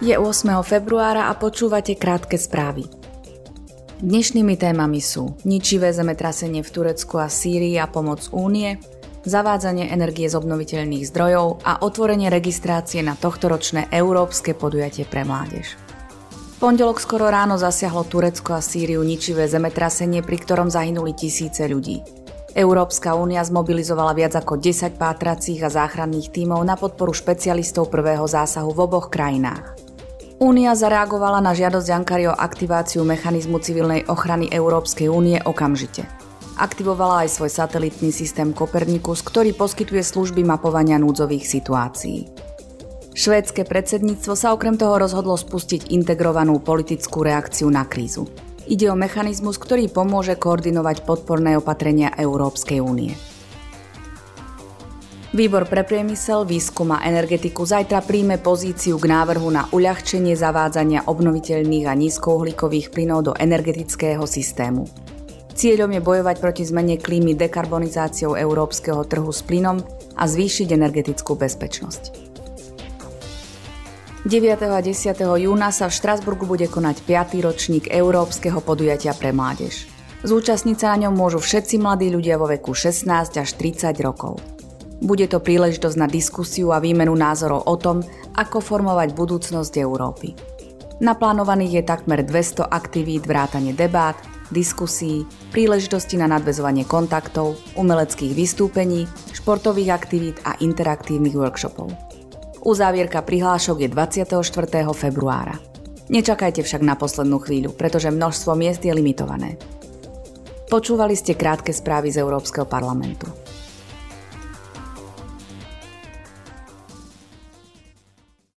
Je 8. februára a počúvate krátke správy. Dnešnými témami sú ničivé zemetrasenie v Turecku a Sýrii a pomoc únie, zavádzanie energie z obnoviteľných zdrojov a otvorenie registrácie na tohtoročné európske podujatie pre mládež. Pondelok skoro ráno zasiahlo Turecko a Sýriu ničivé zemetrasenie, pri ktorom zahynuli tisíce ľudí. Európska únia zmobilizovala viac ako 10 pátracích a záchranných tímov na podporu špecialistov prvého zásahu v oboch krajinách. Únia zareagovala na žiadosť Ankary o aktiváciu mechanizmu civilnej ochrany Európskej únie okamžite. Aktivovala aj svoj satelitný systém Kopernikus, ktorý poskytuje služby mapovania núdzových situácií. Švédske predsedníctvo sa okrem toho rozhodlo spustiť integrovanú politickú reakciu na krízu. Ide o mechanizmus, ktorý pomôže koordinovať podporné opatrenia Európskej únie. Výbor pre priemysel, výskum a energetiku zajtra príjme pozíciu k návrhu na uľahčenie zavádzania obnoviteľných a nízkouhlíkových plynov do energetického systému. Cieľom je bojovať proti zmene klímy dekarbonizáciou európskeho trhu s plynom a zvýšiť energetickú bezpečnosť. 9. a 10. júna sa v Štrasburgu bude konať 5. ročník Európskeho podujatia pre mládež. Zúčastniť sa na ňom môžu všetci mladí ľudia vo veku 16 až 30 rokov. Bude to príležitosť na diskusiu a výmenu názorov o tom, ako formovať budúcnosť Európy. Naplánovaných je takmer 200 aktivít vrátane debát, diskusí, príležitosti na nadvezovanie kontaktov, umeleckých vystúpení, športových aktivít a interaktívnych workshopov. Uzávierka prihlášok je 24. februára. Nečakajte však na poslednú chvíľu, pretože množstvo miest je limitované. Počúvali ste krátke správy z Európskeho parlamentu.